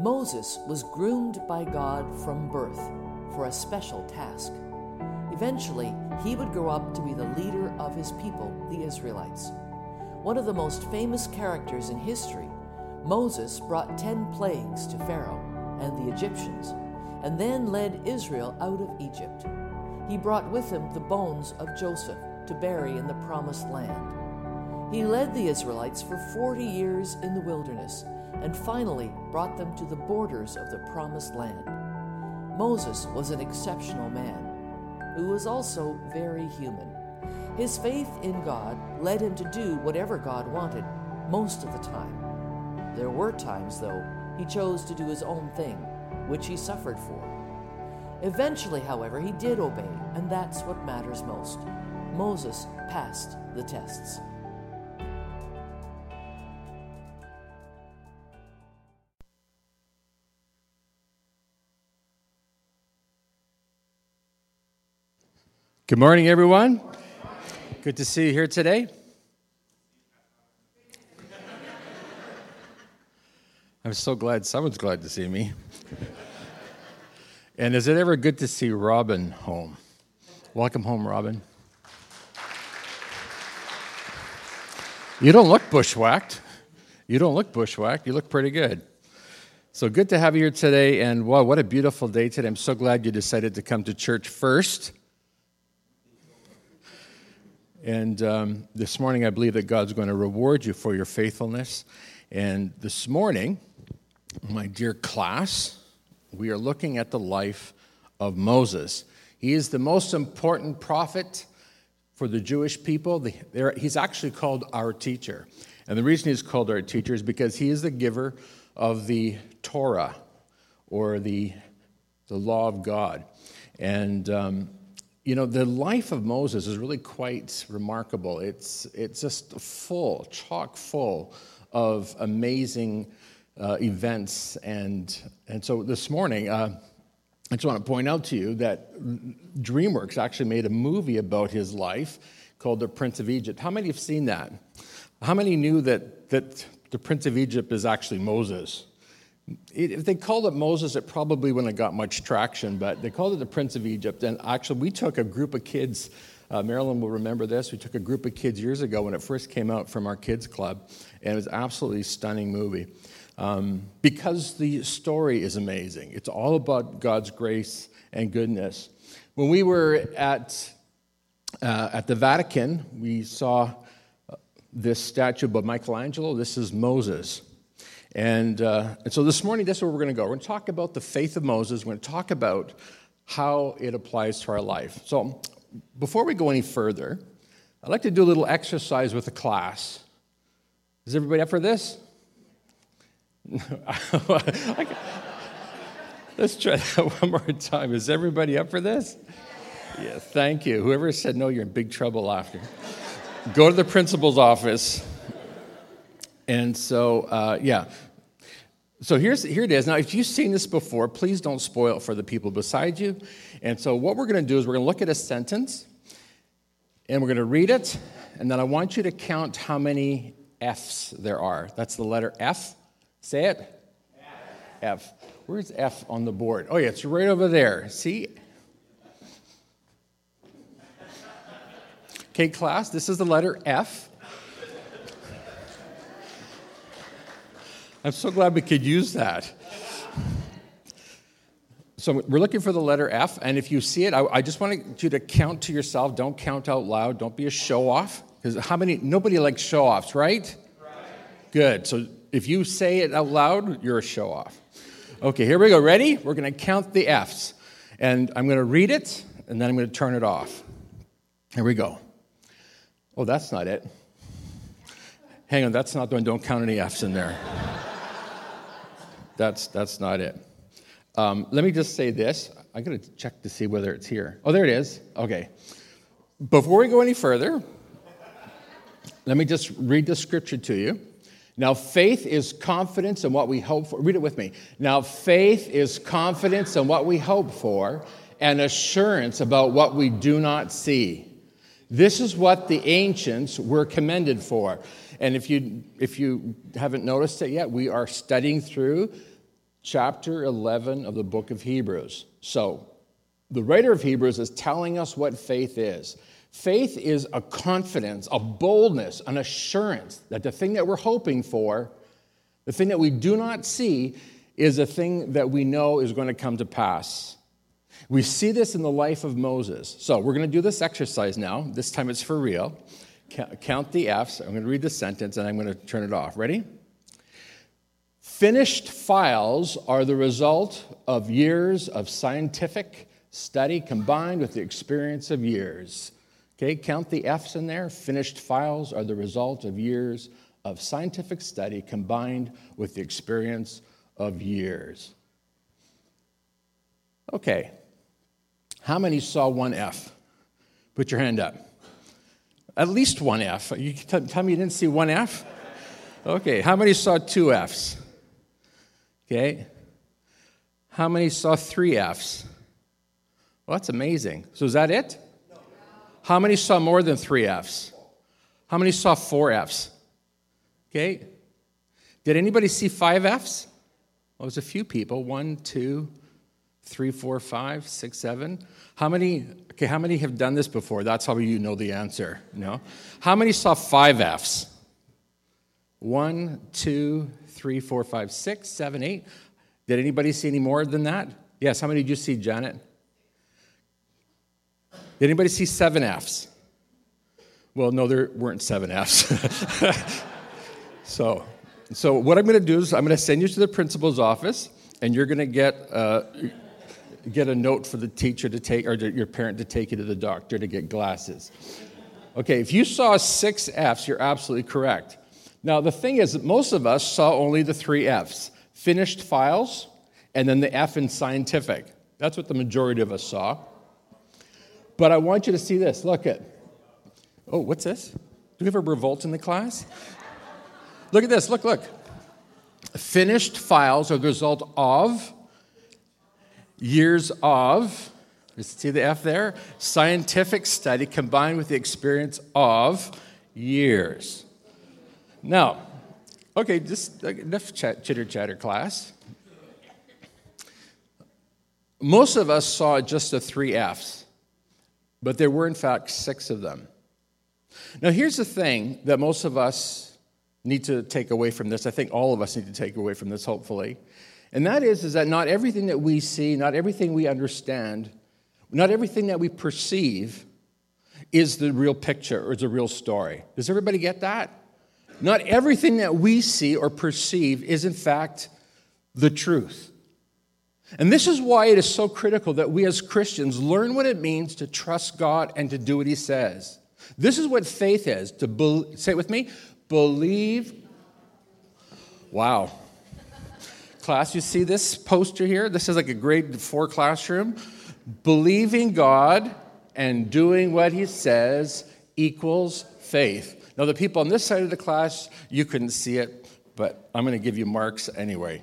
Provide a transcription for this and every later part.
Moses was groomed by God from birth for a special task. Eventually, he would grow up to be the leader of his people, the Israelites. One of the most famous characters in history, Moses brought ten plagues to Pharaoh and the Egyptians, and then led Israel out of Egypt. He brought with him the bones of Joseph to bury in the promised land. He led the Israelites for 40 years in the wilderness and finally brought them to the borders of the promised land. Moses was an exceptional man who was also very human. His faith in God led him to do whatever God wanted most of the time. There were times, though, he chose to do his own thing, which he suffered for. Eventually, however, he did obey, and that's what matters most. Moses passed the tests. Good morning, everyone. Good to see you here today. I'm so glad someone's glad to see me. and is it ever good to see Robin home? Welcome home, Robin. You don't look bushwhacked. You don't look bushwhacked. You look pretty good. So good to have you here today. And wow, what a beautiful day today. I'm so glad you decided to come to church first. And um, this morning, I believe that God's going to reward you for your faithfulness. And this morning, my dear class, we are looking at the life of Moses. He is the most important prophet for the Jewish people. He's actually called our teacher. And the reason he's called our teacher is because he is the giver of the Torah, or the, the law of God. And um, you know, the life of Moses is really quite remarkable. It's, it's just full, chock full of amazing uh, events. And, and so this morning, uh, I just want to point out to you that DreamWorks actually made a movie about his life called The Prince of Egypt. How many have seen that? How many knew that, that the Prince of Egypt is actually Moses? If they called it Moses, it probably wouldn't have got much traction, but they called it the Prince of Egypt. And actually, we took a group of kids, uh, Marilyn will remember this. We took a group of kids years ago when it first came out from our kids' club, and it was absolutely stunning movie. Um, because the story is amazing. It's all about God's grace and goodness. When we were at, uh, at the Vatican, we saw uh, this statue by Michelangelo. This is Moses. And, uh, and so this morning, that's where we're going to go. We're going to talk about the faith of Moses. We're going to talk about how it applies to our life. So before we go any further, I'd like to do a little exercise with the class. Is everybody up for this? Let's try that one more time. Is everybody up for this? Yeah, thank you. Whoever said no, you're in big trouble after. Go to the principal's office. And so, uh, yeah. So here's, here it is. Now, if you've seen this before, please don't spoil it for the people beside you. And so, what we're going to do is we're going to look at a sentence and we're going to read it. And then I want you to count how many F's there are. That's the letter F. Say it. F. F. Where's F on the board? Oh, yeah, it's right over there. See? Okay, class, this is the letter F. I'm so glad we could use that. So we're looking for the letter F, and if you see it, I, I just want you to count to yourself. Don't count out loud. Don't be a show off, because how many? Nobody likes show offs, right? right? Good. So if you say it out loud, you're a show off. Okay, here we go. Ready? We're going to count the F's, and I'm going to read it, and then I'm going to turn it off. Here we go. Oh, that's not it. Hang on, that's not the one. Don't count any F's in there that's, that's not it. Um, let me just say this. I'm going to check to see whether it's here. Oh, there it is. Okay. Before we go any further, let me just read the scripture to you. Now, faith is confidence in what we hope for. Read it with me. Now, faith is confidence in what we hope for and assurance about what we do not see. This is what the ancients were commended for. And if you, if you haven't noticed it yet, we are studying through chapter 11 of the book of Hebrews. So, the writer of Hebrews is telling us what faith is. Faith is a confidence, a boldness, an assurance that the thing that we're hoping for, the thing that we do not see, is a thing that we know is going to come to pass. We see this in the life of Moses. So we're going to do this exercise now. This time it's for real. Count the F's. I'm going to read the sentence and I'm going to turn it off. Ready? Finished files are the result of years of scientific study combined with the experience of years. Okay, count the F's in there. Finished files are the result of years of scientific study combined with the experience of years. Okay, how many saw one F? Put your hand up. At least one F. You tell me you didn't see one F? Okay, how many saw two F's? Okay, how many saw three F's? Well, that's amazing. So is that it? How many saw more than three F's? How many saw four F's? Okay. Did anybody see five F's? Well, it was a few people. One, two, three, four, five, six, seven. How many? Okay, how many have done this before? That's how you know the answer. No. How many saw five F's? One, two, three, four, five, six, seven, eight. Did anybody see any more than that? Yes. How many did you see, Janet? Did anybody see seven Fs? Well, no, there weren't seven Fs. so, so what I'm going to do is I'm going to send you to the principal's office, and you're going to get uh, get a note for the teacher to take, or your parent to take you to the doctor to get glasses. Okay, if you saw six Fs, you're absolutely correct. Now, the thing is that most of us saw only the three Fs finished files, and then the F in scientific. That's what the majority of us saw. But I want you to see this. Look at. Oh, what's this? Do we have a revolt in the class? look at this. Look, look. Finished files are the result of years of, see the F there? Scientific study combined with the experience of years. Now, okay, just enough chat, chitter chatter class. Most of us saw just the three F's. But there were, in fact, six of them. Now, here's the thing that most of us need to take away from this. I think all of us need to take away from this, hopefully. And that is, is that not everything that we see, not everything we understand, not everything that we perceive is the real picture or is the real story. Does everybody get that? Not everything that we see or perceive is, in fact, the truth. And this is why it is so critical that we as Christians learn what it means to trust God and to do what He says. This is what faith is to be- say it with me believe. Wow. Class, you see this poster here? This is like a grade four classroom. Believing God and doing what He says equals faith. Now, the people on this side of the class, you couldn't see it, but I'm going to give you marks anyway.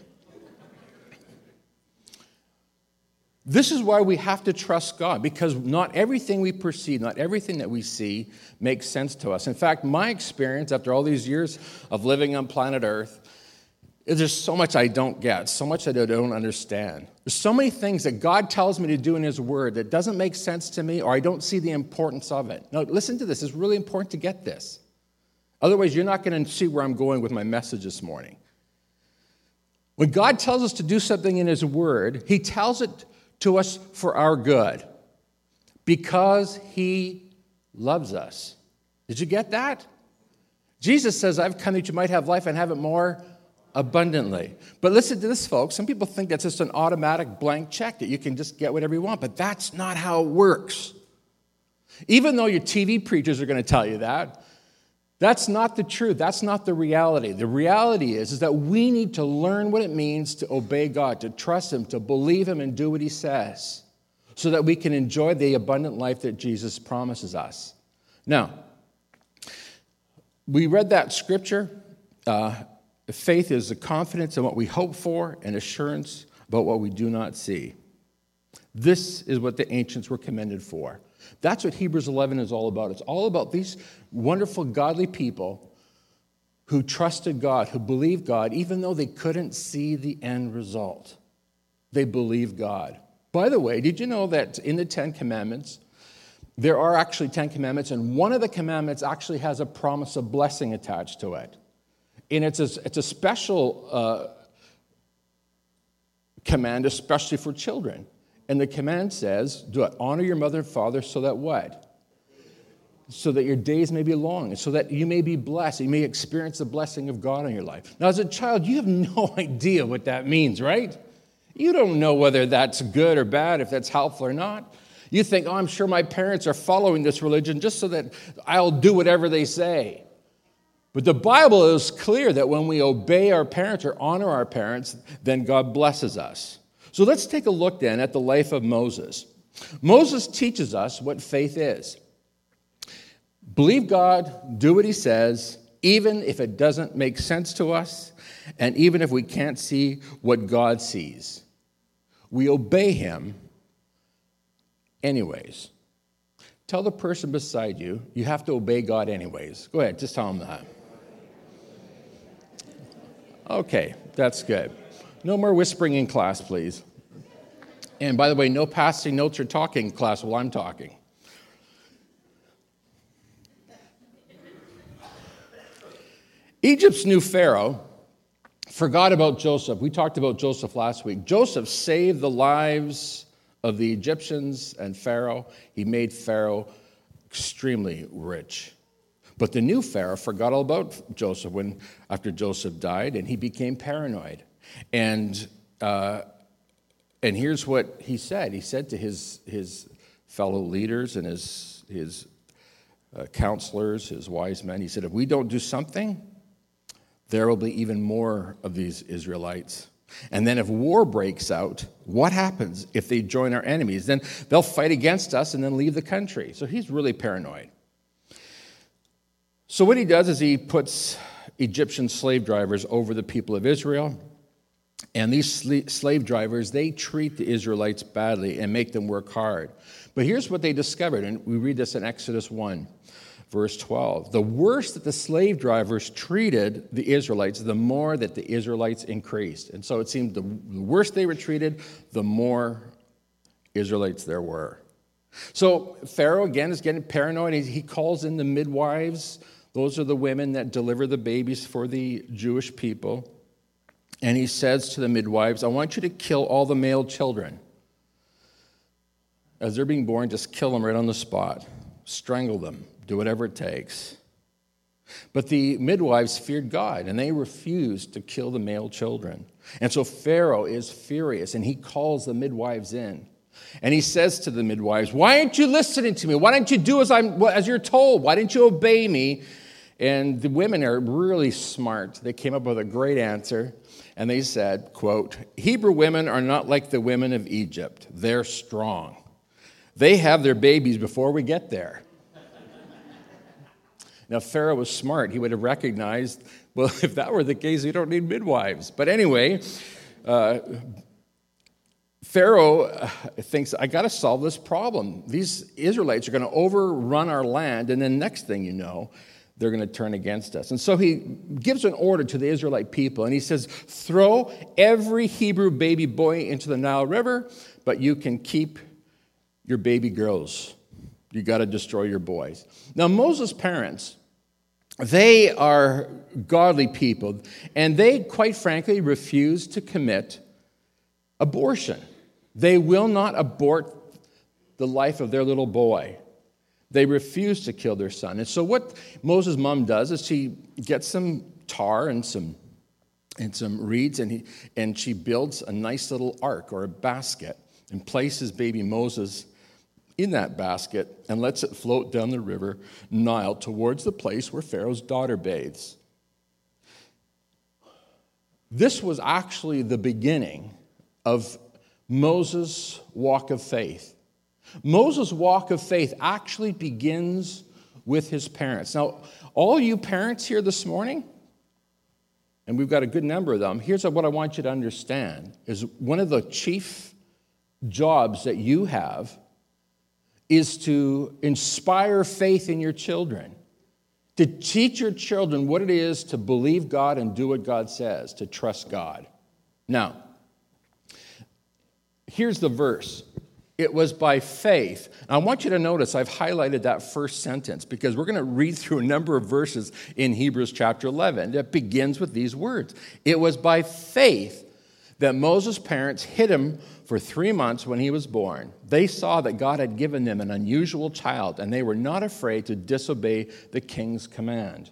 This is why we have to trust God, because not everything we perceive, not everything that we see makes sense to us. In fact, my experience after all these years of living on planet Earth is there's so much I don't get, so much that I don't understand. There's so many things that God tells me to do in His Word that doesn't make sense to me, or I don't see the importance of it. Now, listen to this. It's really important to get this. Otherwise, you're not going to see where I'm going with my message this morning. When God tells us to do something in His Word, He tells it to us for our good because he loves us. Did you get that? Jesus says, I've come that you might have life and have it more abundantly. But listen to this, folks. Some people think that's just an automatic blank check that you can just get whatever you want, but that's not how it works. Even though your TV preachers are going to tell you that, that's not the truth. That's not the reality. The reality is, is that we need to learn what it means to obey God, to trust Him, to believe Him, and do what He says, so that we can enjoy the abundant life that Jesus promises us. Now, we read that scripture. Uh, faith is the confidence in what we hope for and assurance about what we do not see. This is what the ancients were commended for. That's what Hebrews 11 is all about. It's all about these wonderful, godly people who trusted God, who believed God, even though they couldn't see the end result. They believed God. By the way, did you know that in the Ten Commandments, there are actually Ten Commandments, and one of the commandments actually has a promise of blessing attached to it. And it's a, it's a special uh, command, especially for children. And the command says, do it, honor your mother and father so that what? So that your days may be long, and so that you may be blessed, you may experience the blessing of God in your life. Now, as a child, you have no idea what that means, right? You don't know whether that's good or bad, if that's helpful or not. You think, oh, I'm sure my parents are following this religion just so that I'll do whatever they say. But the Bible is clear that when we obey our parents or honor our parents, then God blesses us. So let's take a look then at the life of Moses. Moses teaches us what faith is. Believe God, do what he says, even if it doesn't make sense to us, and even if we can't see what God sees. We obey him anyways. Tell the person beside you, you have to obey God anyways. Go ahead, just tell them that. Okay, that's good. No more whispering in class, please. And by the way, no passing notes or talking class while I'm talking. Egypt's new Pharaoh forgot about Joseph. We talked about Joseph last week. Joseph saved the lives of the Egyptians and Pharaoh. He made Pharaoh extremely rich. But the new Pharaoh forgot all about Joseph when, after Joseph died, and he became paranoid. And, uh, and here's what he said he said to his, his fellow leaders and his, his uh, counselors, his wise men, he said, If we don't do something, there will be even more of these Israelites. And then if war breaks out, what happens if they join our enemies? Then they'll fight against us and then leave the country. So he's really paranoid. So, what he does is he puts Egyptian slave drivers over the people of Israel. And these slave drivers, they treat the Israelites badly and make them work hard. But here's what they discovered, and we read this in Exodus 1, verse 12. The worse that the slave drivers treated the Israelites, the more that the Israelites increased. And so it seemed the worse they were treated, the more Israelites there were. So Pharaoh, again, is getting paranoid. He calls in the midwives those are the women that deliver the babies for the Jewish people. And he says to the midwives, I want you to kill all the male children. As they're being born, just kill them right on the spot, strangle them, do whatever it takes. But the midwives feared God and they refused to kill the male children. And so Pharaoh is furious and he calls the midwives in. And he says to the midwives, Why aren't you listening to me? Why don't you do as, I'm, as you're told? Why didn't you obey me? And the women are really smart. They came up with a great answer. And they said, quote, Hebrew women are not like the women of Egypt. They're strong. They have their babies before we get there. now, Pharaoh was smart. He would have recognized, well, if that were the case, we don't need midwives. But anyway, uh, Pharaoh uh, thinks, I got to solve this problem. These Israelites are going to overrun our land, and then next thing you know, they're going to turn against us. And so he gives an order to the Israelite people, and he says, Throw every Hebrew baby boy into the Nile River, but you can keep your baby girls. You got to destroy your boys. Now, Moses' parents, they are godly people, and they, quite frankly, refuse to commit abortion. They will not abort the life of their little boy. They refuse to kill their son. And so, what Moses' mom does is she gets some tar and some, and some reeds, and, he, and she builds a nice little ark or a basket and places baby Moses in that basket and lets it float down the river Nile towards the place where Pharaoh's daughter bathes. This was actually the beginning of Moses' walk of faith. Moses' walk of faith actually begins with his parents. Now, all you parents here this morning, and we've got a good number of them, here's what I want you to understand is one of the chief jobs that you have is to inspire faith in your children to teach your children what it is to believe God and do what God says, to trust God. Now, here's the verse it was by faith. I want you to notice I've highlighted that first sentence because we're going to read through a number of verses in Hebrews chapter 11 that begins with these words. It was by faith that Moses' parents hid him for three months when he was born. They saw that God had given them an unusual child and they were not afraid to disobey the king's command.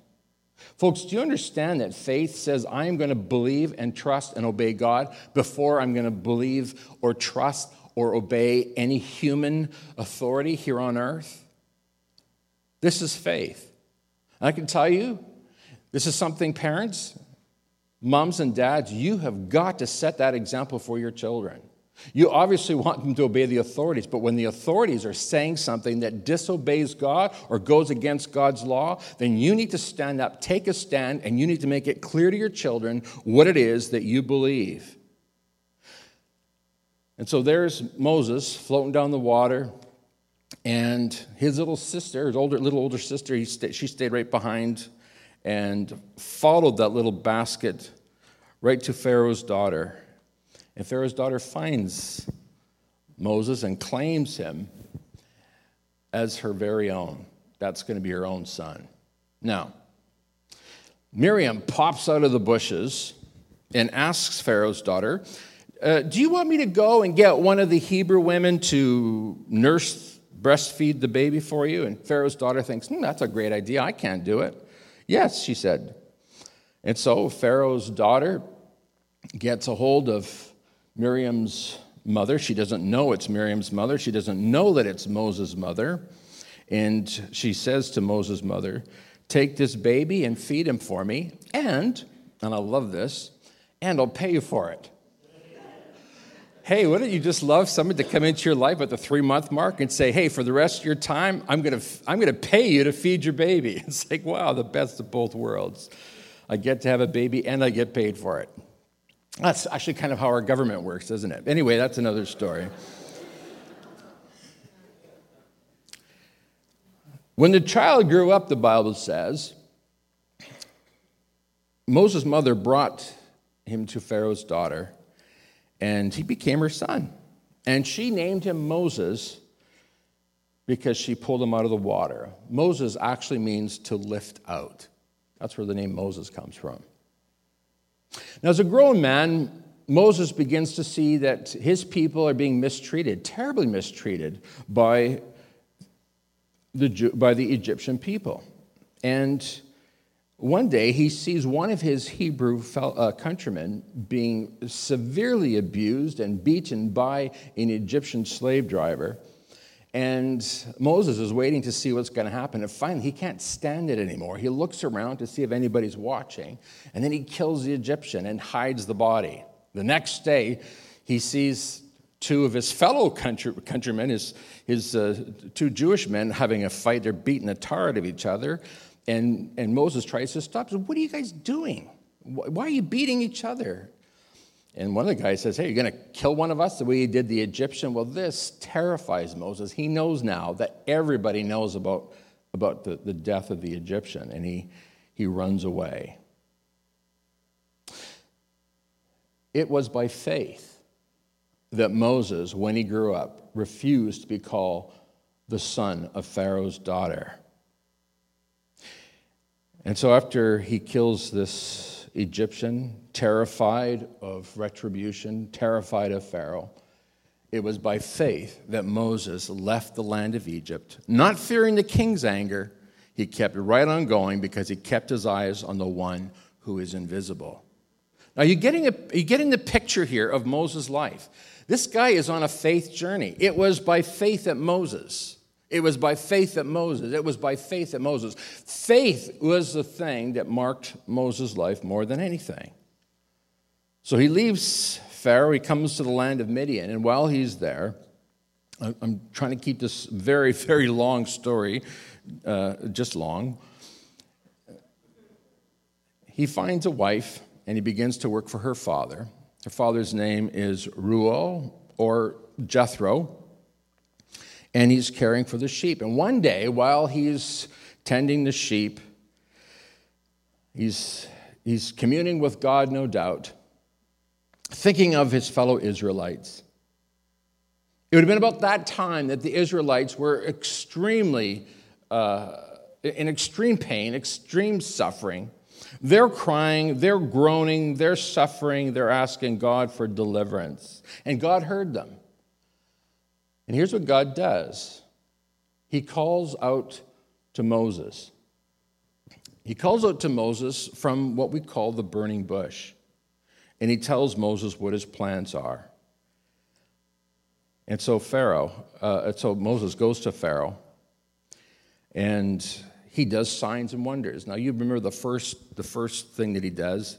Folks, do you understand that faith says, I am going to believe and trust and obey God before I'm going to believe or trust or obey any human authority here on earth. This is faith. And I can tell you, this is something parents, moms, and dads, you have got to set that example for your children. You obviously want them to obey the authorities, but when the authorities are saying something that disobeys God or goes against God's law, then you need to stand up, take a stand, and you need to make it clear to your children what it is that you believe. And so there's Moses floating down the water, and his little sister, his older, little older sister, sta- she stayed right behind and followed that little basket right to Pharaoh's daughter. And Pharaoh's daughter finds Moses and claims him as her very own. That's going to be her own son. Now, Miriam pops out of the bushes and asks Pharaoh's daughter, uh, do you want me to go and get one of the Hebrew women to nurse, breastfeed the baby for you? And Pharaoh's daughter thinks, hmm, that's a great idea. I can't do it. Yes, she said. And so Pharaoh's daughter gets a hold of Miriam's mother. She doesn't know it's Miriam's mother. She doesn't know that it's Moses' mother. And she says to Moses' mother, Take this baby and feed him for me, and, and I love this, and I'll pay you for it. Hey, wouldn't you just love someone to come into your life at the three month mark and say, hey, for the rest of your time, I'm going to I'm going to pay you to feed your baby? It's like, wow, the best of both worlds. I get to have a baby and I get paid for it. That's actually kind of how our government works, isn't it? Anyway, that's another story. When the child grew up, the Bible says, Moses' mother brought him to Pharaoh's daughter and he became her son. And she named him Moses because she pulled him out of the water. Moses actually means to lift out. That's where the name Moses comes from. Now, as a grown man, Moses begins to see that his people are being mistreated, terribly mistreated by the, by the Egyptian people. And one day, he sees one of his Hebrew uh, countrymen being severely abused and beaten by an Egyptian slave driver. And Moses is waiting to see what's going to happen. And finally, he can't stand it anymore. He looks around to see if anybody's watching. And then he kills the Egyptian and hides the body. The next day, he sees two of his fellow country, countrymen, his, his uh, two Jewish men, having a fight. They're beating the tar out of each other. And, and Moses tries to stop. Says, what are you guys doing? Why are you beating each other? And one of the guys says, Hey, you're going to kill one of us the way you did the Egyptian? Well, this terrifies Moses. He knows now that everybody knows about, about the, the death of the Egyptian, and he, he runs away. It was by faith that Moses, when he grew up, refused to be called the son of Pharaoh's daughter. And so, after he kills this Egyptian, terrified of retribution, terrified of Pharaoh, it was by faith that Moses left the land of Egypt, not fearing the king's anger. He kept right on going because he kept his eyes on the one who is invisible. Now, you're getting, a, you're getting the picture here of Moses' life. This guy is on a faith journey. It was by faith that Moses it was by faith that Moses, it was by faith that Moses. Faith was the thing that marked Moses' life more than anything. So he leaves Pharaoh, he comes to the land of Midian, and while he's there, I'm trying to keep this very, very long story, uh, just long. He finds a wife and he begins to work for her father. Her father's name is Reuel or Jethro and he's caring for the sheep. And one day, while he's tending the sheep, He's, he's communing with God, no doubt, thinking of his fellow Israelites. It would have been about that time that the Israelites were extremely, uh, in extreme pain, extreme suffering. They're crying, they're groaning, they're suffering, they're asking God for deliverance. And God heard them. And here's what God does He calls out to Moses. He calls out to Moses from what we call the burning bush. And he tells Moses what his plans are. And so Pharaoh, uh, so Moses goes to Pharaoh, and he does signs and wonders. Now you remember the first, the first thing that he does.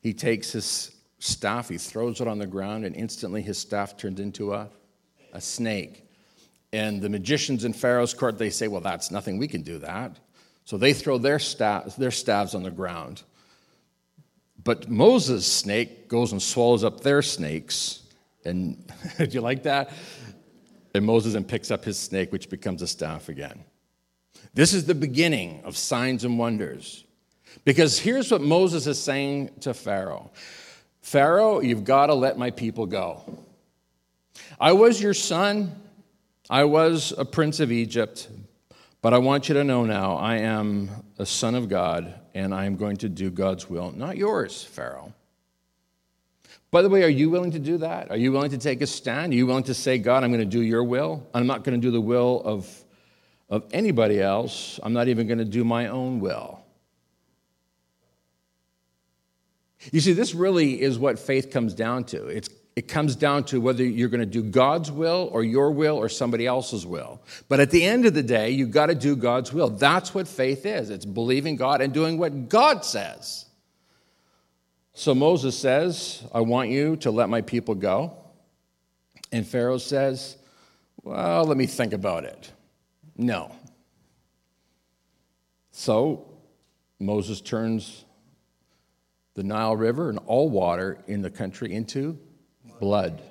He takes his staff, he throws it on the ground, and instantly his staff turns into a, a snake. And the magicians in Pharaoh's court, they say, well, that's nothing, we can do that. So they throw their, staff, their staves on the ground. But Moses' snake goes and swallows up their snakes. And did you like that? And Moses then picks up his snake, which becomes a staff again. This is the beginning of signs and wonders. Because here's what Moses is saying to Pharaoh Pharaoh, you've got to let my people go. I was your son, I was a prince of Egypt, but I want you to know now I am a son of God, and I am going to do God's will, not yours, Pharaoh. By the way, are you willing to do that? Are you willing to take a stand? Are you willing to say, God, I'm going to do your will? I'm not going to do the will of, of anybody else. I'm not even going to do my own will. You see, this really is what faith comes down to. It's it comes down to whether you're going to do God's will or your will or somebody else's will. But at the end of the day, you've got to do God's will. That's what faith is it's believing God and doing what God says. So Moses says, I want you to let my people go. And Pharaoh says, Well, let me think about it. No. So Moses turns the Nile River and all water in the country into blood.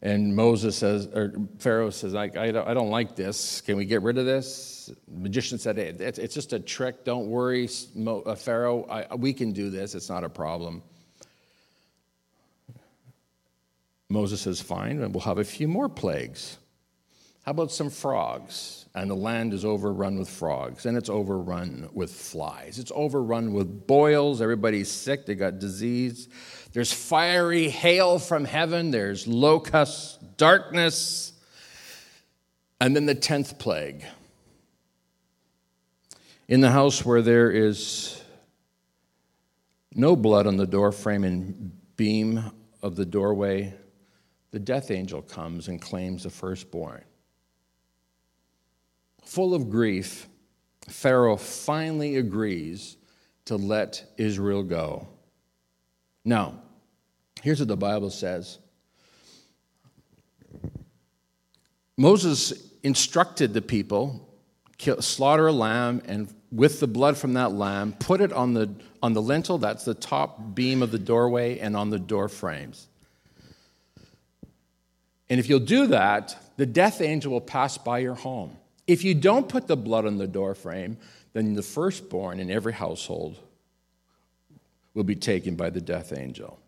And Moses says, or Pharaoh says, I, I, don't, I don't like this. Can we get rid of this? The magician said, hey, it's, just a trick. Don't worry, uh, Pharaoh. I, we can do this. It's not a problem. Moses says, fine, and we'll have a few more plagues. How about some frogs? And the land is overrun with frogs, and it's overrun with flies. It's overrun with boils. Everybody's sick. They got disease. There's fiery hail from heaven, there's locusts, darkness, and then the 10th plague. In the house where there is no blood on the doorframe and beam of the doorway, the death angel comes and claims the firstborn. Full of grief, Pharaoh finally agrees to let Israel go. Now, here's what the Bible says. Moses instructed the people kill, slaughter a lamb and with the blood from that lamb put it on the on the lintel that's the top beam of the doorway and on the door frames. And if you'll do that the death angel will pass by your home. If you don't put the blood on the door frame then the firstborn in every household will be taken by the death angel.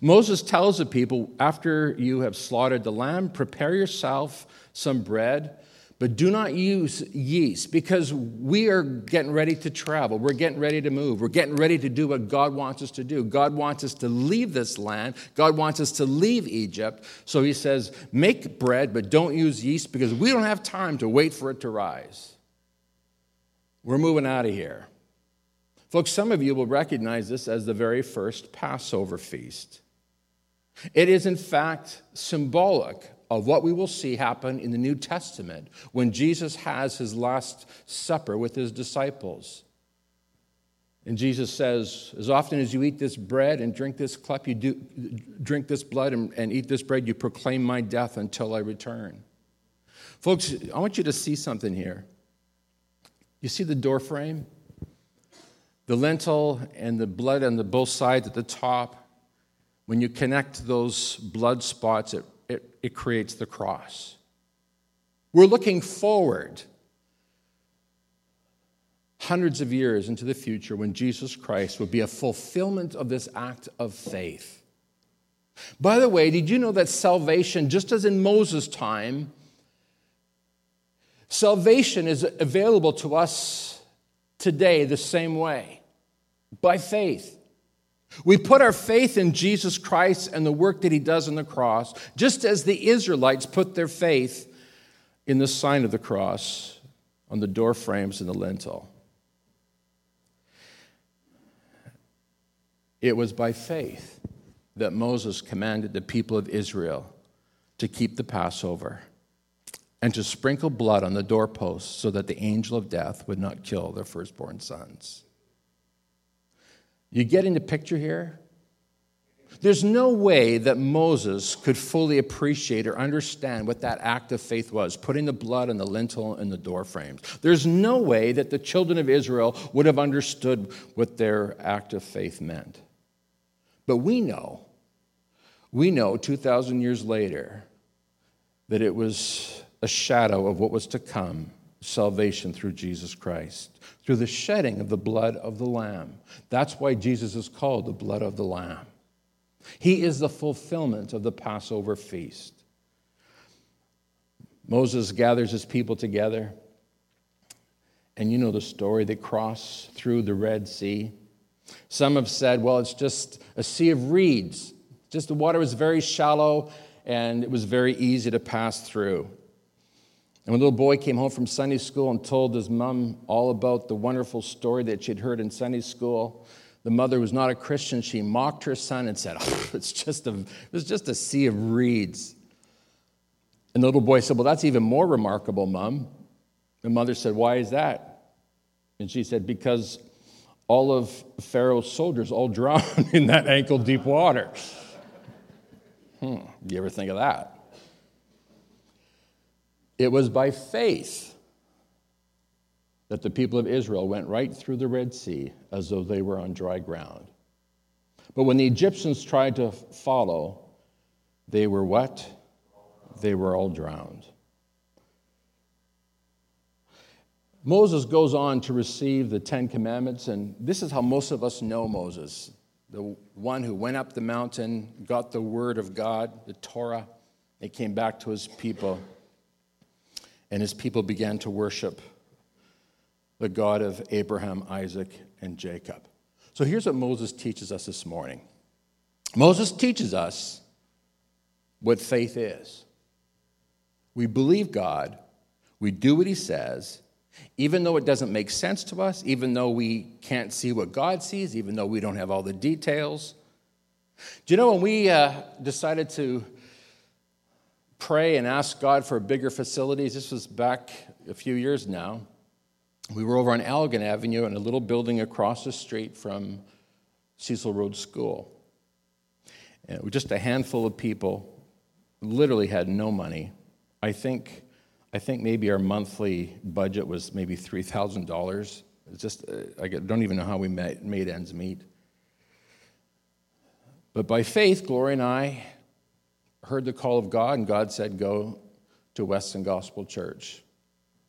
Moses tells the people after you have slaughtered the lamb, prepare yourself some bread, but do not use yeast because we are getting ready to travel. We're getting ready to move. We're getting ready to do what God wants us to do. God wants us to leave this land. God wants us to leave Egypt. So he says, make bread, but don't use yeast because we don't have time to wait for it to rise. We're moving out of here. Folks, some of you will recognize this as the very first Passover feast. It is, in fact, symbolic of what we will see happen in the New Testament when Jesus has his last supper with his disciples. And Jesus says, As often as you eat this bread and drink this cup, you do, drink this blood and, and eat this bread, you proclaim my death until I return. Folks, I want you to see something here. You see the door frame? The lintel and the blood on the both sides at the top, when you connect those blood spots, it, it, it creates the cross. We're looking forward. hundreds of years into the future when Jesus Christ would be a fulfillment of this act of faith. By the way, did you know that salvation, just as in Moses' time, salvation is available to us today the same way by faith. We put our faith in Jesus Christ and the work that he does on the cross, just as the Israelites put their faith in the sign of the cross on the door frames and the lintel. It was by faith that Moses commanded the people of Israel to keep the Passover and to sprinkle blood on the doorposts so that the angel of death would not kill their firstborn sons. You getting the picture here? There's no way that Moses could fully appreciate or understand what that act of faith was, putting the blood on the lintel and the door frames. There's no way that the children of Israel would have understood what their act of faith meant. But we know, we know 2,000 years later that it was a shadow of what was to come salvation through Jesus Christ, through the shedding of the blood of the Lamb. That's why Jesus is called the blood of the Lamb. He is the fulfillment of the Passover feast. Moses gathers his people together, and you know the story. They cross through the Red Sea. Some have said, well, it's just a sea of reeds. Just the water was very shallow and it was very easy to pass through. And when a little boy came home from Sunday school and told his mom all about the wonderful story that she'd heard in Sunday school, the mother was not a Christian. She mocked her son and said, oh, it's just a, it was just a sea of reeds. And the little boy said, Well, that's even more remarkable, mom. The mother said, Why is that? And she said, Because all of Pharaoh's soldiers all drowned in that ankle deep water. Hmm, you ever think of that? It was by faith that the people of Israel went right through the Red Sea as though they were on dry ground. But when the Egyptians tried to follow, they were what? They were all drowned. Moses goes on to receive the Ten Commandments, and this is how most of us know Moses the one who went up the mountain, got the word of God, the Torah. He came back to his people, and his people began to worship the God of Abraham, Isaac, and Jacob. So here's what Moses teaches us this morning Moses teaches us what faith is. We believe God, we do what he says, even though it doesn't make sense to us, even though we can't see what God sees, even though we don't have all the details. Do you know when we uh, decided to pray and ask God for bigger facilities? This was back a few years now. We were over on Elgin Avenue in a little building across the street from Cecil Road School. And it was just a handful of people, literally had no money. I think I think maybe our monthly budget was maybe $3,000. It's just, uh, I don't even know how we made ends meet. But by faith, Gloria and I heard the call of God, and God said, Go to Weston Gospel Church.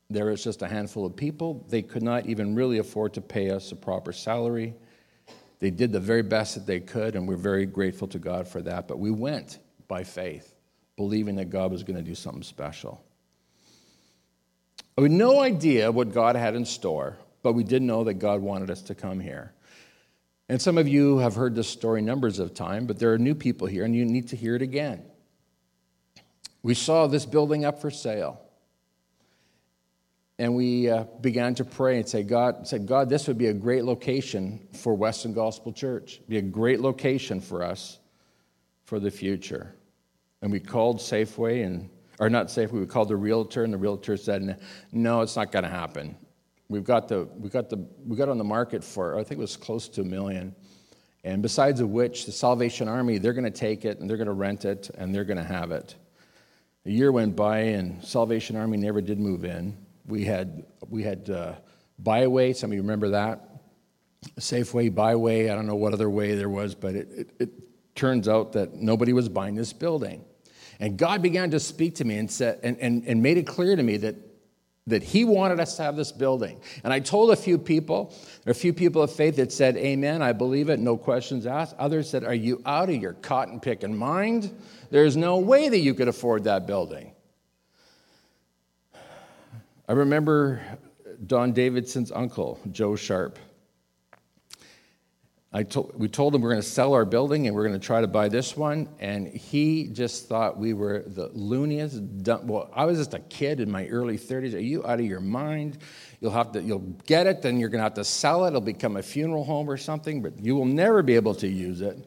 There was just a handful of people. They could not even really afford to pay us a proper salary. They did the very best that they could, and we're very grateful to God for that. But we went by faith, believing that God was going to do something special. We had no idea what God had in store, but we did know that God wanted us to come here. And some of you have heard this story numbers of times, but there are new people here, and you need to hear it again. We saw this building up for sale. And we uh, began to pray and say, God, said, God, this would be a great location for Western Gospel Church. Be a great location for us for the future. And we called Safeway and or not safe. We called the realtor, and the realtor said, "No, it's not going to happen. We've got the we got the we got on the market for I think it was close to a million, and besides of which, the Salvation Army they're going to take it and they're going to rent it and they're going to have it." A year went by, and Salvation Army never did move in. We had we had uh, Byway. Some of you remember that. Safeway, Byway. I don't know what other way there was, but it, it, it turns out that nobody was buying this building. And God began to speak to me and, said, and, and, and made it clear to me that that he wanted us to have this building. And I told a few people, there a few people of faith that said, Amen, I believe it, no questions asked. Others said, Are you out of your cotton picking mind? There's no way that you could afford that building. I remember Don Davidson's uncle, Joe Sharp. I told, we told him we're going to sell our building and we're going to try to buy this one. And he just thought we were the looniest. Dumb, well, I was just a kid in my early 30s. Are you out of your mind? You'll have to, you'll get it, then you're going to have to sell it. It'll become a funeral home or something, but you will never be able to use it.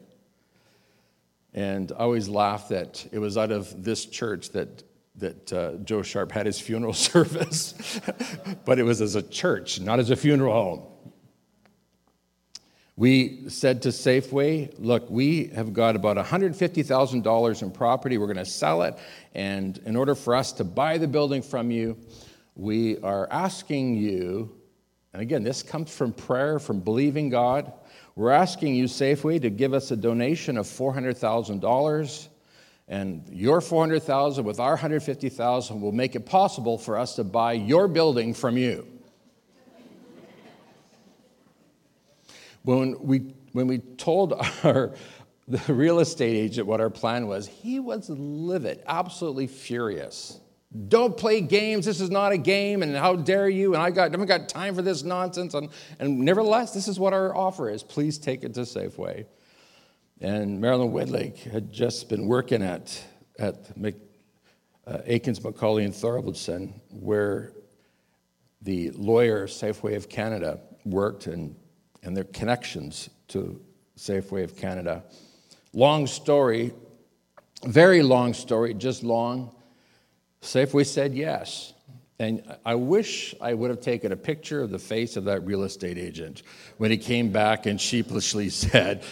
And I always laugh that it was out of this church that that uh, Joe Sharp had his funeral service, but it was as a church, not as a funeral home. We said to Safeway, look, we have got about $150,000 in property. We're going to sell it. And in order for us to buy the building from you, we are asking you, and again, this comes from prayer, from believing God. We're asking you, Safeway, to give us a donation of $400,000. And your 400,000 with our 150,000 will make it possible for us to buy your building from you. When we, when we told our the real estate agent what our plan was, he was livid, absolutely furious. Don't play games. This is not a game, and how dare you? And I got, haven't got time for this nonsense. And, and nevertheless, this is what our offer is. Please take it to Safeway. And Marilyn Whitlake had just been working at, at Mc, uh, Aikins, MacAulay, and Thorvaldson, where the lawyer Safeway of Canada worked and and their connections to Safeway of Canada. Long story, very long story, just long. Safeway said yes. And I wish I would have taken a picture of the face of that real estate agent when he came back and sheepishly said,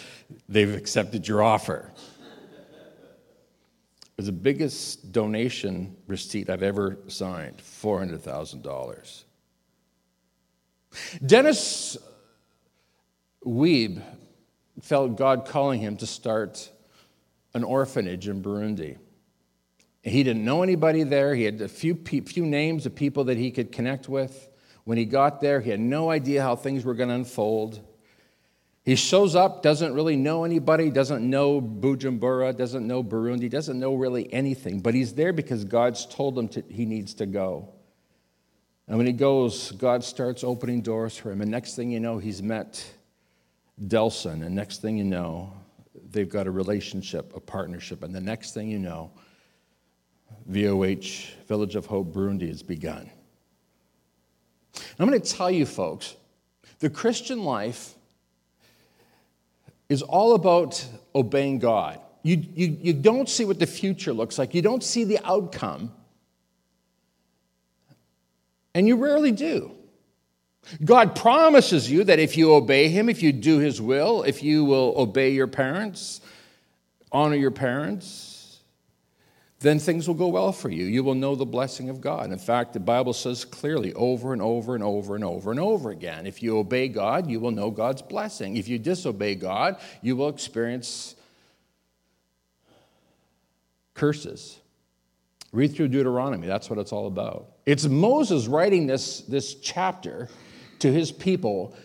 They've accepted your offer. It was the biggest donation receipt I've ever signed $400,000. Dennis Weeb felt God calling him to start an orphanage in Burundi. He didn't know anybody there. He had a few, few names of people that he could connect with. When he got there, he had no idea how things were going to unfold. He shows up, doesn't really know anybody, doesn't know Bujumbura, doesn't know Burundi, doesn't know really anything, but he's there because God's told him to, he needs to go. And when he goes, God starts opening doors for him. And next thing you know, he's met Delson, and next thing you know, they've got a relationship, a partnership, and the next thing you know, VOH, Village of Hope, Burundi, has begun. I'm going to tell you, folks, the Christian life is all about obeying God. You, you, you don't see what the future looks like, you don't see the outcome, and you rarely do. God promises you that if you obey Him, if you do His will, if you will obey your parents, honor your parents, then things will go well for you. You will know the blessing of God. In fact, the Bible says clearly over and over and over and over and over again if you obey God, you will know God's blessing. If you disobey God, you will experience curses. Read through Deuteronomy, that's what it's all about. It's Moses writing this, this chapter to his people,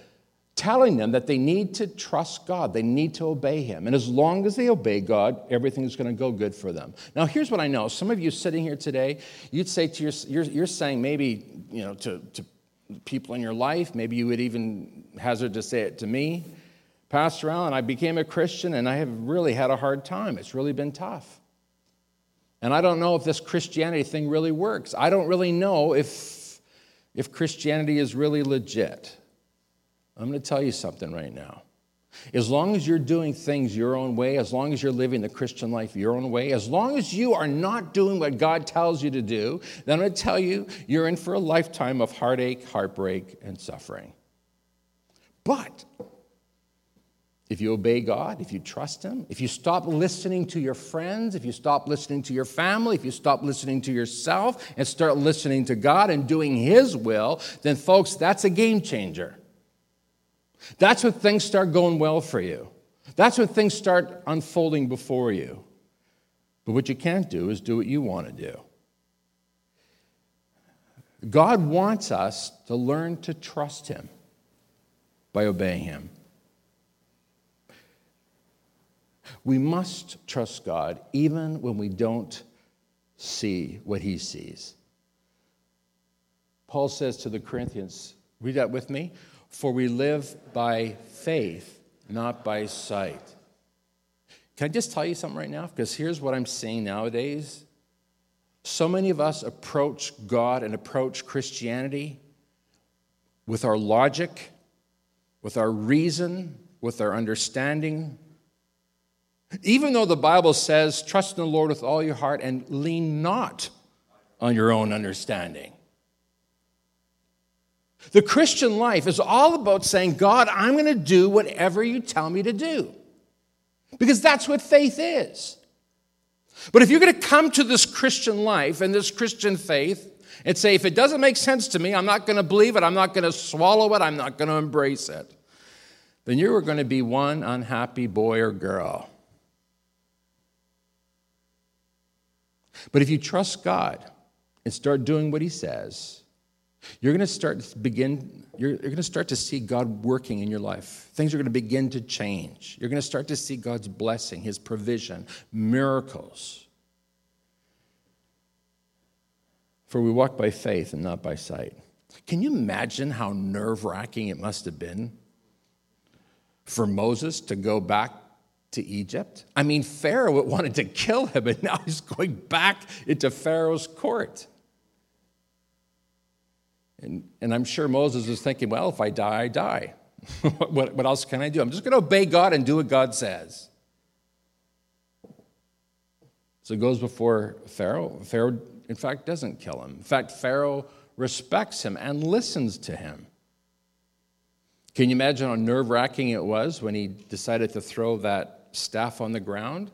telling them that they need to trust God, they need to obey him. And as long as they obey God, everything's going to go good for them. Now, here's what I know. Some of you sitting here today, you'd say to your, you're, you're saying maybe, you know, to, to people in your life, maybe you would even hazard to say it to me. Pastor Allen, I became a Christian and I have really had a hard time. It's really been tough. And I don't know if this Christianity thing really works. I don't really know if if Christianity is really legit, I'm going to tell you something right now. As long as you're doing things your own way, as long as you're living the Christian life your own way, as long as you are not doing what God tells you to do, then I'm going to tell you, you're in for a lifetime of heartache, heartbreak, and suffering. But if you obey God, if you trust Him, if you stop listening to your friends, if you stop listening to your family, if you stop listening to yourself and start listening to God and doing His will, then, folks, that's a game changer. That's when things start going well for you. That's when things start unfolding before you. But what you can't do is do what you want to do. God wants us to learn to trust Him by obeying Him. We must trust God even when we don't see what He sees. Paul says to the Corinthians, read that with me, for we live by faith, not by sight. Can I just tell you something right now? Because here's what I'm seeing nowadays. So many of us approach God and approach Christianity with our logic, with our reason, with our understanding. Even though the Bible says, trust in the Lord with all your heart and lean not on your own understanding. The Christian life is all about saying, God, I'm going to do whatever you tell me to do. Because that's what faith is. But if you're going to come to this Christian life and this Christian faith and say, if it doesn't make sense to me, I'm not going to believe it, I'm not going to swallow it, I'm not going to embrace it, then you are going to be one unhappy boy or girl. But if you trust God and start doing what He says, you're going to start to begin, you're, you're going to start to see God working in your life. Things are going to begin to change. You're going to start to see God's blessing, His provision, miracles. For we walk by faith and not by sight. Can you imagine how nerve wracking it must have been for Moses to go back to Egypt? I mean, Pharaoh wanted to kill him, and now he's going back into Pharaoh's court. And, and I'm sure Moses was thinking, well, if I die, I die. what, what else can I do? I'm just going to obey God and do what God says. So it goes before Pharaoh. Pharaoh, in fact, doesn't kill him. In fact, Pharaoh respects him and listens to him. Can you imagine how nerve wracking it was when he decided to throw that staff on the ground?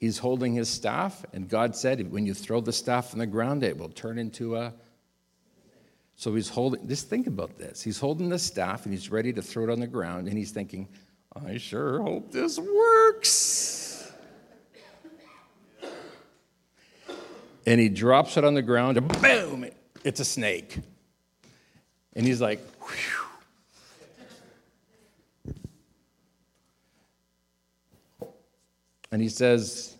He's holding his staff, and God said, when you throw the staff on the ground, it will turn into a. So he's holding, just think about this. He's holding the staff and he's ready to throw it on the ground, and he's thinking, I sure hope this works. And he drops it on the ground, and boom, it's a snake. And he's like, Whew. And he says,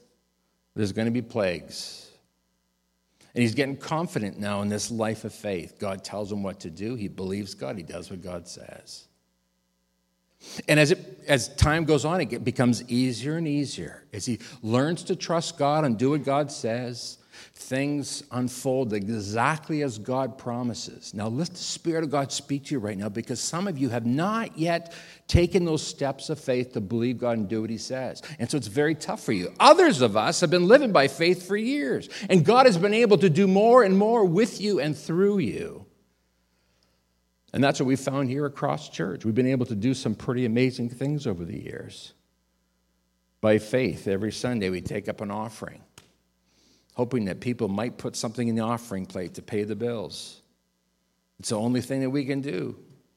There's going to be plagues. And he's getting confident now in this life of faith. God tells him what to do. He believes God. He does what God says. And as, it, as time goes on, it becomes easier and easier. As he learns to trust God and do what God says, things unfold exactly as God promises. Now, let the Spirit of God speak to you right now because some of you have not yet taken those steps of faith to believe God and do what He says. And so it's very tough for you. Others of us have been living by faith for years, and God has been able to do more and more with you and through you. And that's what we found here across church. We've been able to do some pretty amazing things over the years. By faith, every Sunday we take up an offering hoping that people might put something in the offering plate to pay the bills. It's the only thing that we can do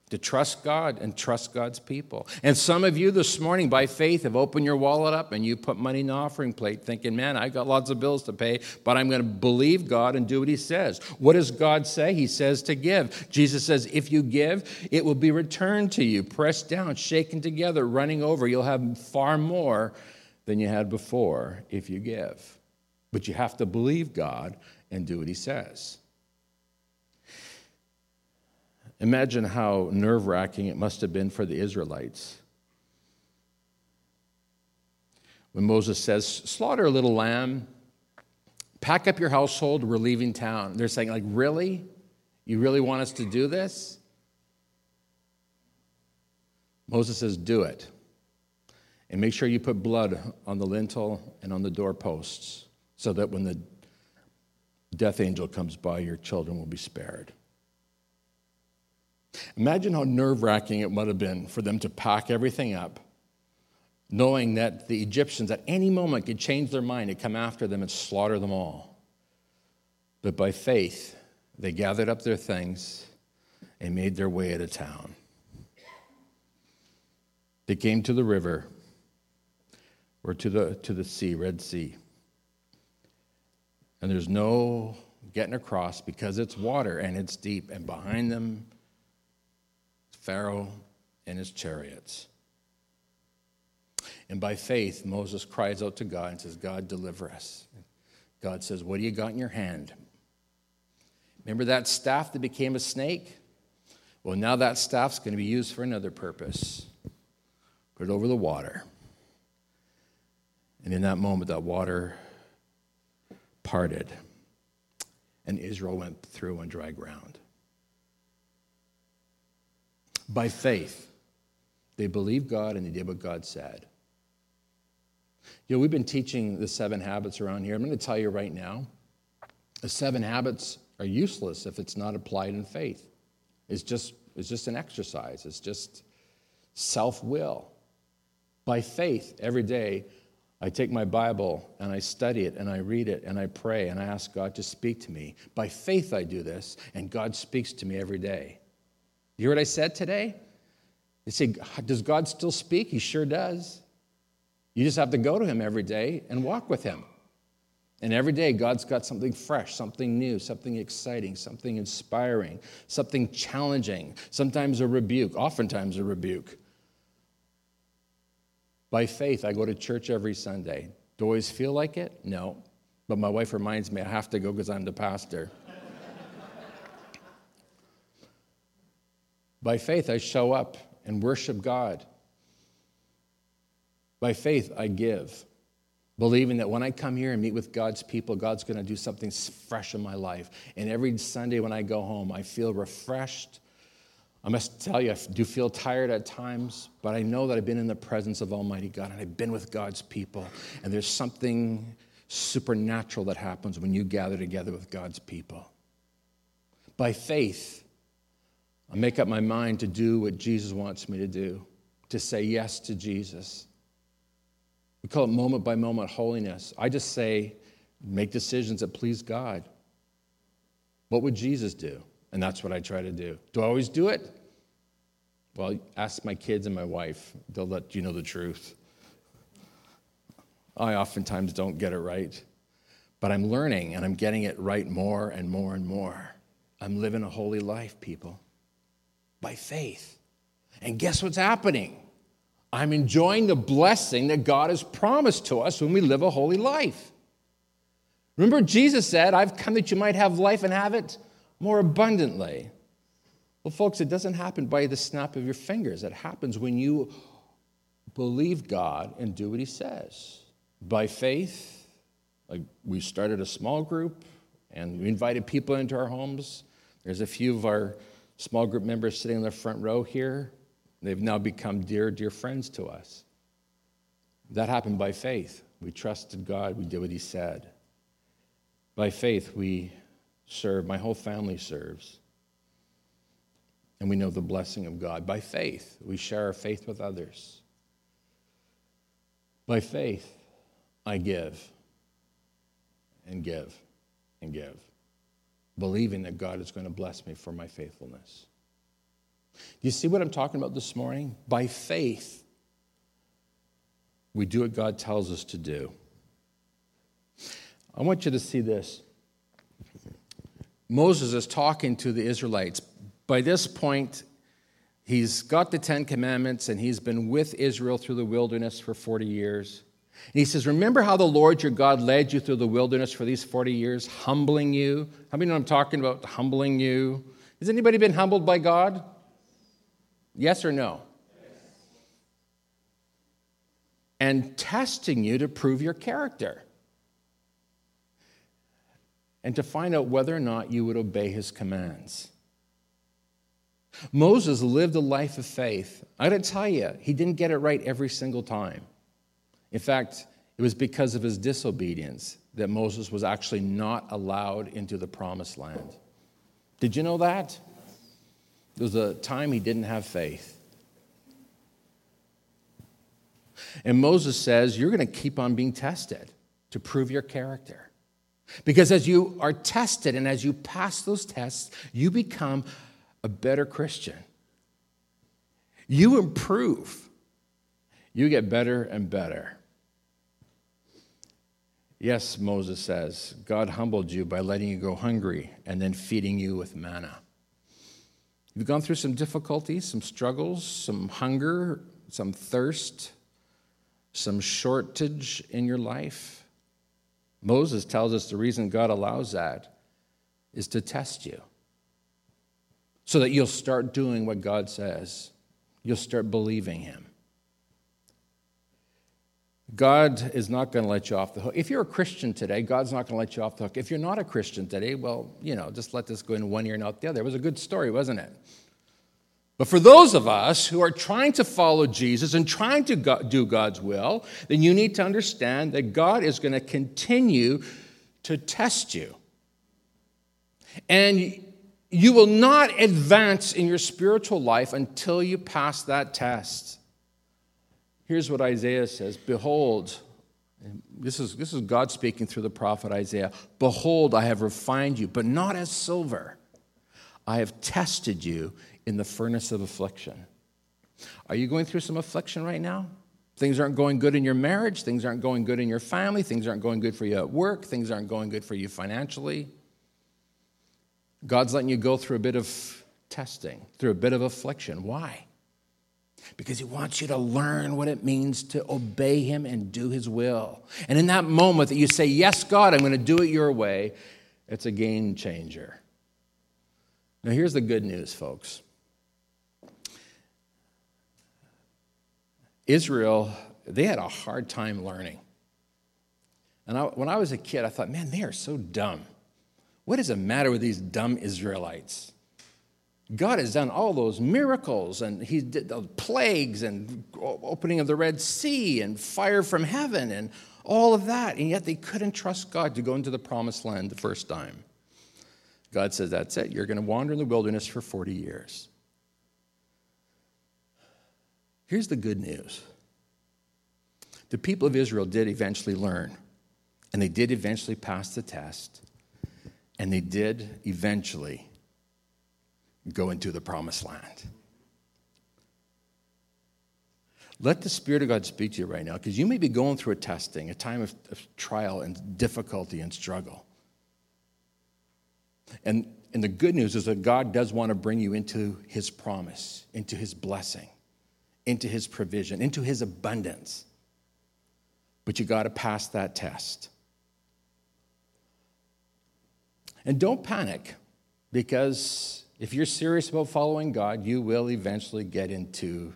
to trust God and trust God's people. And some of you this morning, by faith, have opened your wallet up and you put money in the offering plate, thinking, man, I've got lots of bills to pay, but I'm going to believe God and do what He says. What does God say? He says to give. Jesus says, if you give, it will be returned to you, pressed down, shaken together, running over. You'll have far more than you had before if you give. But you have to believe God and do what He says. Imagine how nerve wracking it must have been for the Israelites. When Moses says, Slaughter a little lamb, pack up your household, we're leaving town. They're saying, like, really? You really want us to do this? Moses says, Do it. And make sure you put blood on the lintel and on the doorposts so that when the death angel comes by, your children will be spared. Imagine how nerve wracking it would have been for them to pack everything up, knowing that the Egyptians at any moment could change their mind and come after them and slaughter them all. But by faith, they gathered up their things and made their way out of town. They came to the river or to the, to the sea, Red Sea. And there's no getting across because it's water and it's deep, and behind them, Pharaoh and his chariots. And by faith, Moses cries out to God and says, God, deliver us. God says, What do you got in your hand? Remember that staff that became a snake? Well, now that staff's going to be used for another purpose. Put it over the water. And in that moment, that water parted, and Israel went through on dry ground. By faith, they believed God and they did what God said. You know, we've been teaching the seven habits around here. I'm going to tell you right now the seven habits are useless if it's not applied in faith. It's just, it's just an exercise, it's just self will. By faith, every day, I take my Bible and I study it and I read it and I pray and I ask God to speak to me. By faith, I do this, and God speaks to me every day. You hear what I said today? They say, Does God still speak? He sure does. You just have to go to Him every day and walk with Him. And every day, God's got something fresh, something new, something exciting, something inspiring, something challenging, sometimes a rebuke, oftentimes a rebuke. By faith, I go to church every Sunday. Do I always feel like it? No. But my wife reminds me I have to go because I'm the pastor. By faith, I show up and worship God. By faith, I give believing that when I come here and meet with God's people, God's going to do something fresh in my life. And every Sunday when I go home, I feel refreshed. I must tell you, I do feel tired at times, but I know that I've been in the presence of Almighty God and I've been with God's people. And there's something supernatural that happens when you gather together with God's people. By faith, I make up my mind to do what Jesus wants me to do, to say yes to Jesus we call it moment by moment holiness. I just say, make decisions that please God. What would Jesus do? And that's what I try to do. Do I always do it? Well, ask my kids and my wife, they'll let you know the truth. I oftentimes don't get it right, but I'm learning and I'm getting it right more and more and more. I'm living a holy life, people, by faith. And guess what's happening? I'm enjoying the blessing that God has promised to us when we live a holy life. Remember, Jesus said, I've come that you might have life and have it more abundantly. Well, folks, it doesn't happen by the snap of your fingers. It happens when you believe God and do what He says. By faith, like we started a small group and we invited people into our homes. There's a few of our small group members sitting in the front row here. They've now become dear, dear friends to us. That happened by faith. We trusted God, we did what He said. By faith, we serve. My whole family serves. And we know the blessing of God. By faith, we share our faith with others. By faith, I give and give and give, believing that God is going to bless me for my faithfulness. Do you see what I'm talking about this morning? By faith, we do what God tells us to do. I want you to see this. Moses is talking to the Israelites. By this point, he's got the Ten Commandments and he's been with Israel through the wilderness for 40 years. And he says, Remember how the Lord your God led you through the wilderness for these 40 years, humbling you? How many know I'm talking about humbling you? Has anybody been humbled by God? Yes or no? And testing you to prove your character and to find out whether or not you would obey his commands. Moses lived a life of faith. I gotta tell you, he didn't get it right every single time. In fact, it was because of his disobedience that Moses was actually not allowed into the promised land. Did you know that? There was a time he didn't have faith. And Moses says, You're going to keep on being tested to prove your character. Because as you are tested and as you pass those tests, you become a better Christian. You improve. You get better and better. Yes, Moses says, God humbled you by letting you go hungry and then feeding you with manna. You've gone through some difficulties, some struggles, some hunger, some thirst, some shortage in your life. Moses tells us the reason God allows that is to test you so that you'll start doing what God says. You'll start believing Him. God is not going to let you off the hook. If you're a Christian today, God's not going to let you off the hook. If you're not a Christian today, well, you know, just let this go in one ear and out the other. It was a good story, wasn't it? But for those of us who are trying to follow Jesus and trying to do God's will, then you need to understand that God is going to continue to test you. And you will not advance in your spiritual life until you pass that test. Here's what Isaiah says Behold, this is, this is God speaking through the prophet Isaiah. Behold, I have refined you, but not as silver. I have tested you in the furnace of affliction. Are you going through some affliction right now? Things aren't going good in your marriage. Things aren't going good in your family. Things aren't going good for you at work. Things aren't going good for you financially. God's letting you go through a bit of testing, through a bit of affliction. Why? because he wants you to learn what it means to obey him and do his will. And in that moment that you say, Yes, God, I'm going to do it your way, it's a game changer. Now, here's the good news, folks Israel, they had a hard time learning. And I, when I was a kid, I thought, man, they are so dumb. What is the matter with these dumb Israelites? God has done all those miracles, and He did the plagues, and opening of the Red Sea, and fire from heaven, and all of that. And yet they couldn't trust God to go into the promised land the first time. God says, That's it. You're going to wander in the wilderness for 40 years. Here's the good news the people of Israel did eventually learn, and they did eventually pass the test, and they did eventually go into the promised land. Let the Spirit of God speak to you right now because you may be going through a testing, a time of, of trial and difficulty and struggle. And, and the good news is that God does want to bring you into His promise, into His blessing, into His provision, into His abundance. But you got to pass that test. And don't panic because if you're serious about following God, you will eventually get into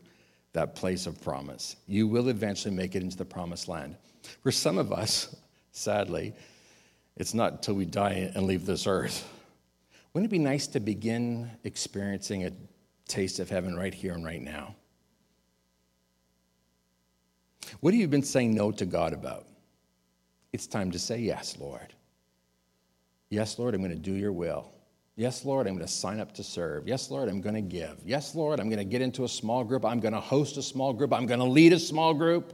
that place of promise. You will eventually make it into the promised land. For some of us, sadly, it's not until we die and leave this earth. Wouldn't it be nice to begin experiencing a taste of heaven right here and right now? What have you been saying no to God about? It's time to say yes, Lord. Yes, Lord, I'm going to do your will. Yes, Lord, I'm going to sign up to serve. Yes, Lord, I'm going to give. Yes, Lord, I'm going to get into a small group. I'm going to host a small group. I'm going to lead a small group.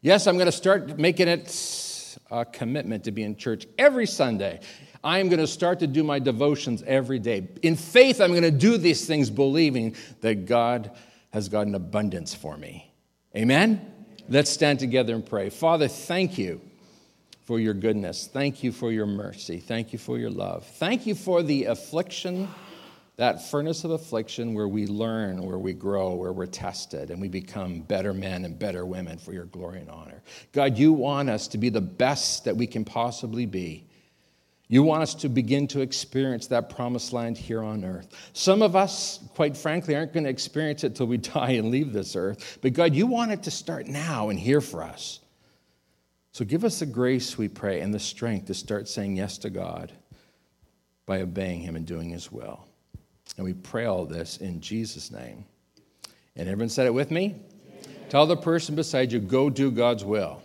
Yes, I'm going to start making it a commitment to be in church every Sunday. I'm going to start to do my devotions every day. In faith, I'm going to do these things believing that God has got an abundance for me. Amen? Let's stand together and pray. Father, thank you for your goodness. Thank you for your mercy. Thank you for your love. Thank you for the affliction, that furnace of affliction where we learn, where we grow, where we're tested, and we become better men and better women for your glory and honor. God, you want us to be the best that we can possibly be. You want us to begin to experience that promised land here on earth. Some of us, quite frankly, aren't going to experience it till we die and leave this earth. But God, you want it to start now and here for us. So give us the grace, we pray, and the strength to start saying yes to God by obeying Him and doing His will. And we pray all this in Jesus' name. And everyone said it with me? Amen. Tell the person beside you, go do God's will.